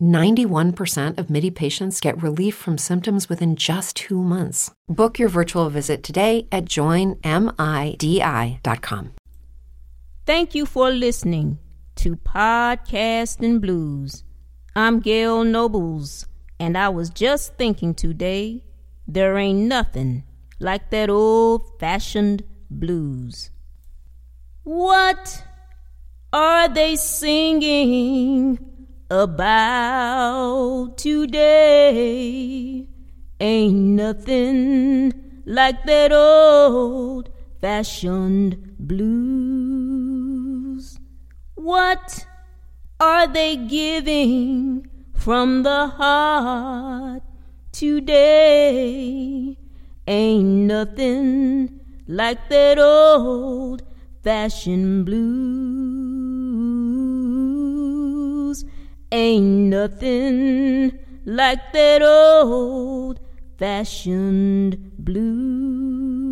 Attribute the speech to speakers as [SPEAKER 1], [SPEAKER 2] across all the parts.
[SPEAKER 1] 91% of MIDI patients get relief from symptoms within just two months. Book your virtual visit today at joinmidi.com.
[SPEAKER 2] Thank you for listening to Podcasting Blues. I'm Gail Nobles, and I was just thinking today there ain't nothing like that old fashioned blues. What are they singing about today? Ain't nothing like that old fashioned blues. What are they giving from the heart today? Ain't nothing like that old fashioned blues. Ain't nothing like that old fashioned blues.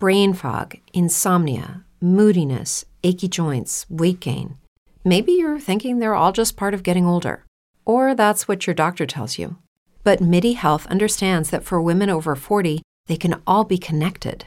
[SPEAKER 1] Brain fog, insomnia, moodiness, achy joints, weight gain. Maybe you're thinking they're all just part of getting older, or that's what your doctor tells you. But MIDI Health understands that for women over 40, they can all be connected.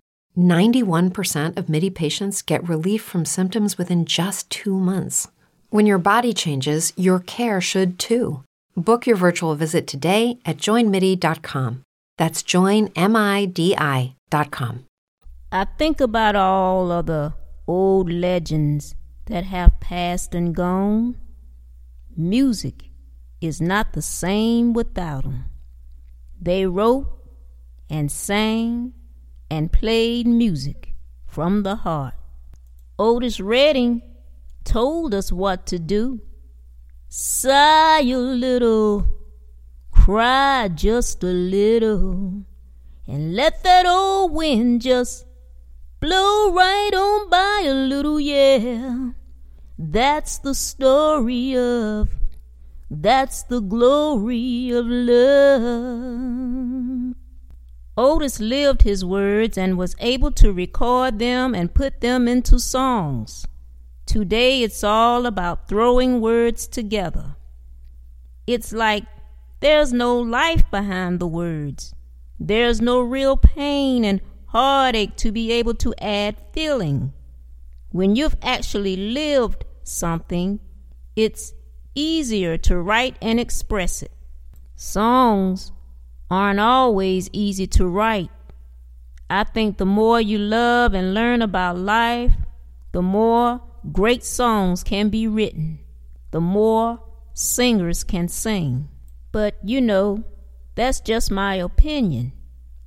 [SPEAKER 1] 91% of MIDI patients get relief from symptoms within just two months. When your body changes, your care should too. Book your virtual visit today at joinmidi.com. That's joinmidi.com.
[SPEAKER 2] I think about all of the old legends that have passed and gone. Music is not the same without them. They wrote and sang and played music from the heart. Otis Redding told us what to do. Sigh a little, cry just a little, and let that old wind just blow right on by a little, yeah. That's the story of that's the glory of love. Otis lived his words and was able to record them and put them into songs. Today it's all about throwing words together. It's like there's no life behind the words. There's no real pain and heartache to be able to add feeling. When you've actually lived something, it's easier to write and express it. Songs aren't always easy to write. I think the more you love and learn about life, the more great songs can be written, the more singers can sing. But you know, that's just my opinion.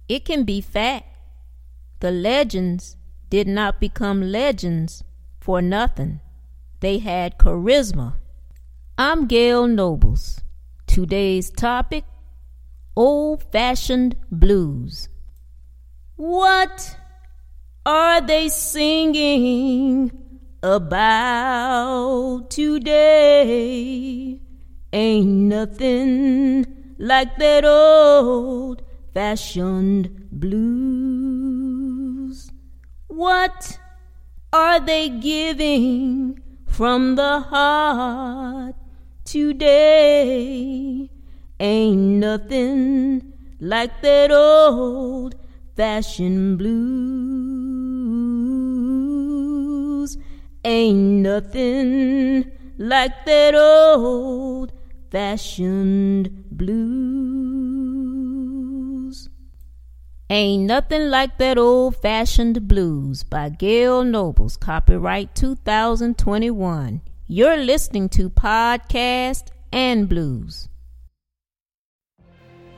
[SPEAKER 2] It can be fact. The legends did not become legends for nothing. They had charisma. I'm Gail Nobles. Today's topic Old Fashioned Blues. What are they singing about today? Ain't nothing like that old fashioned blues. What are they giving from the heart? today. Ain't nothing like that old fashioned blues. Ain't nothing like that old fashioned blues. Ain't Nothing Like That Old Fashioned Blues by Gail Nobles, copyright 2021. You're listening to Podcast and Blues.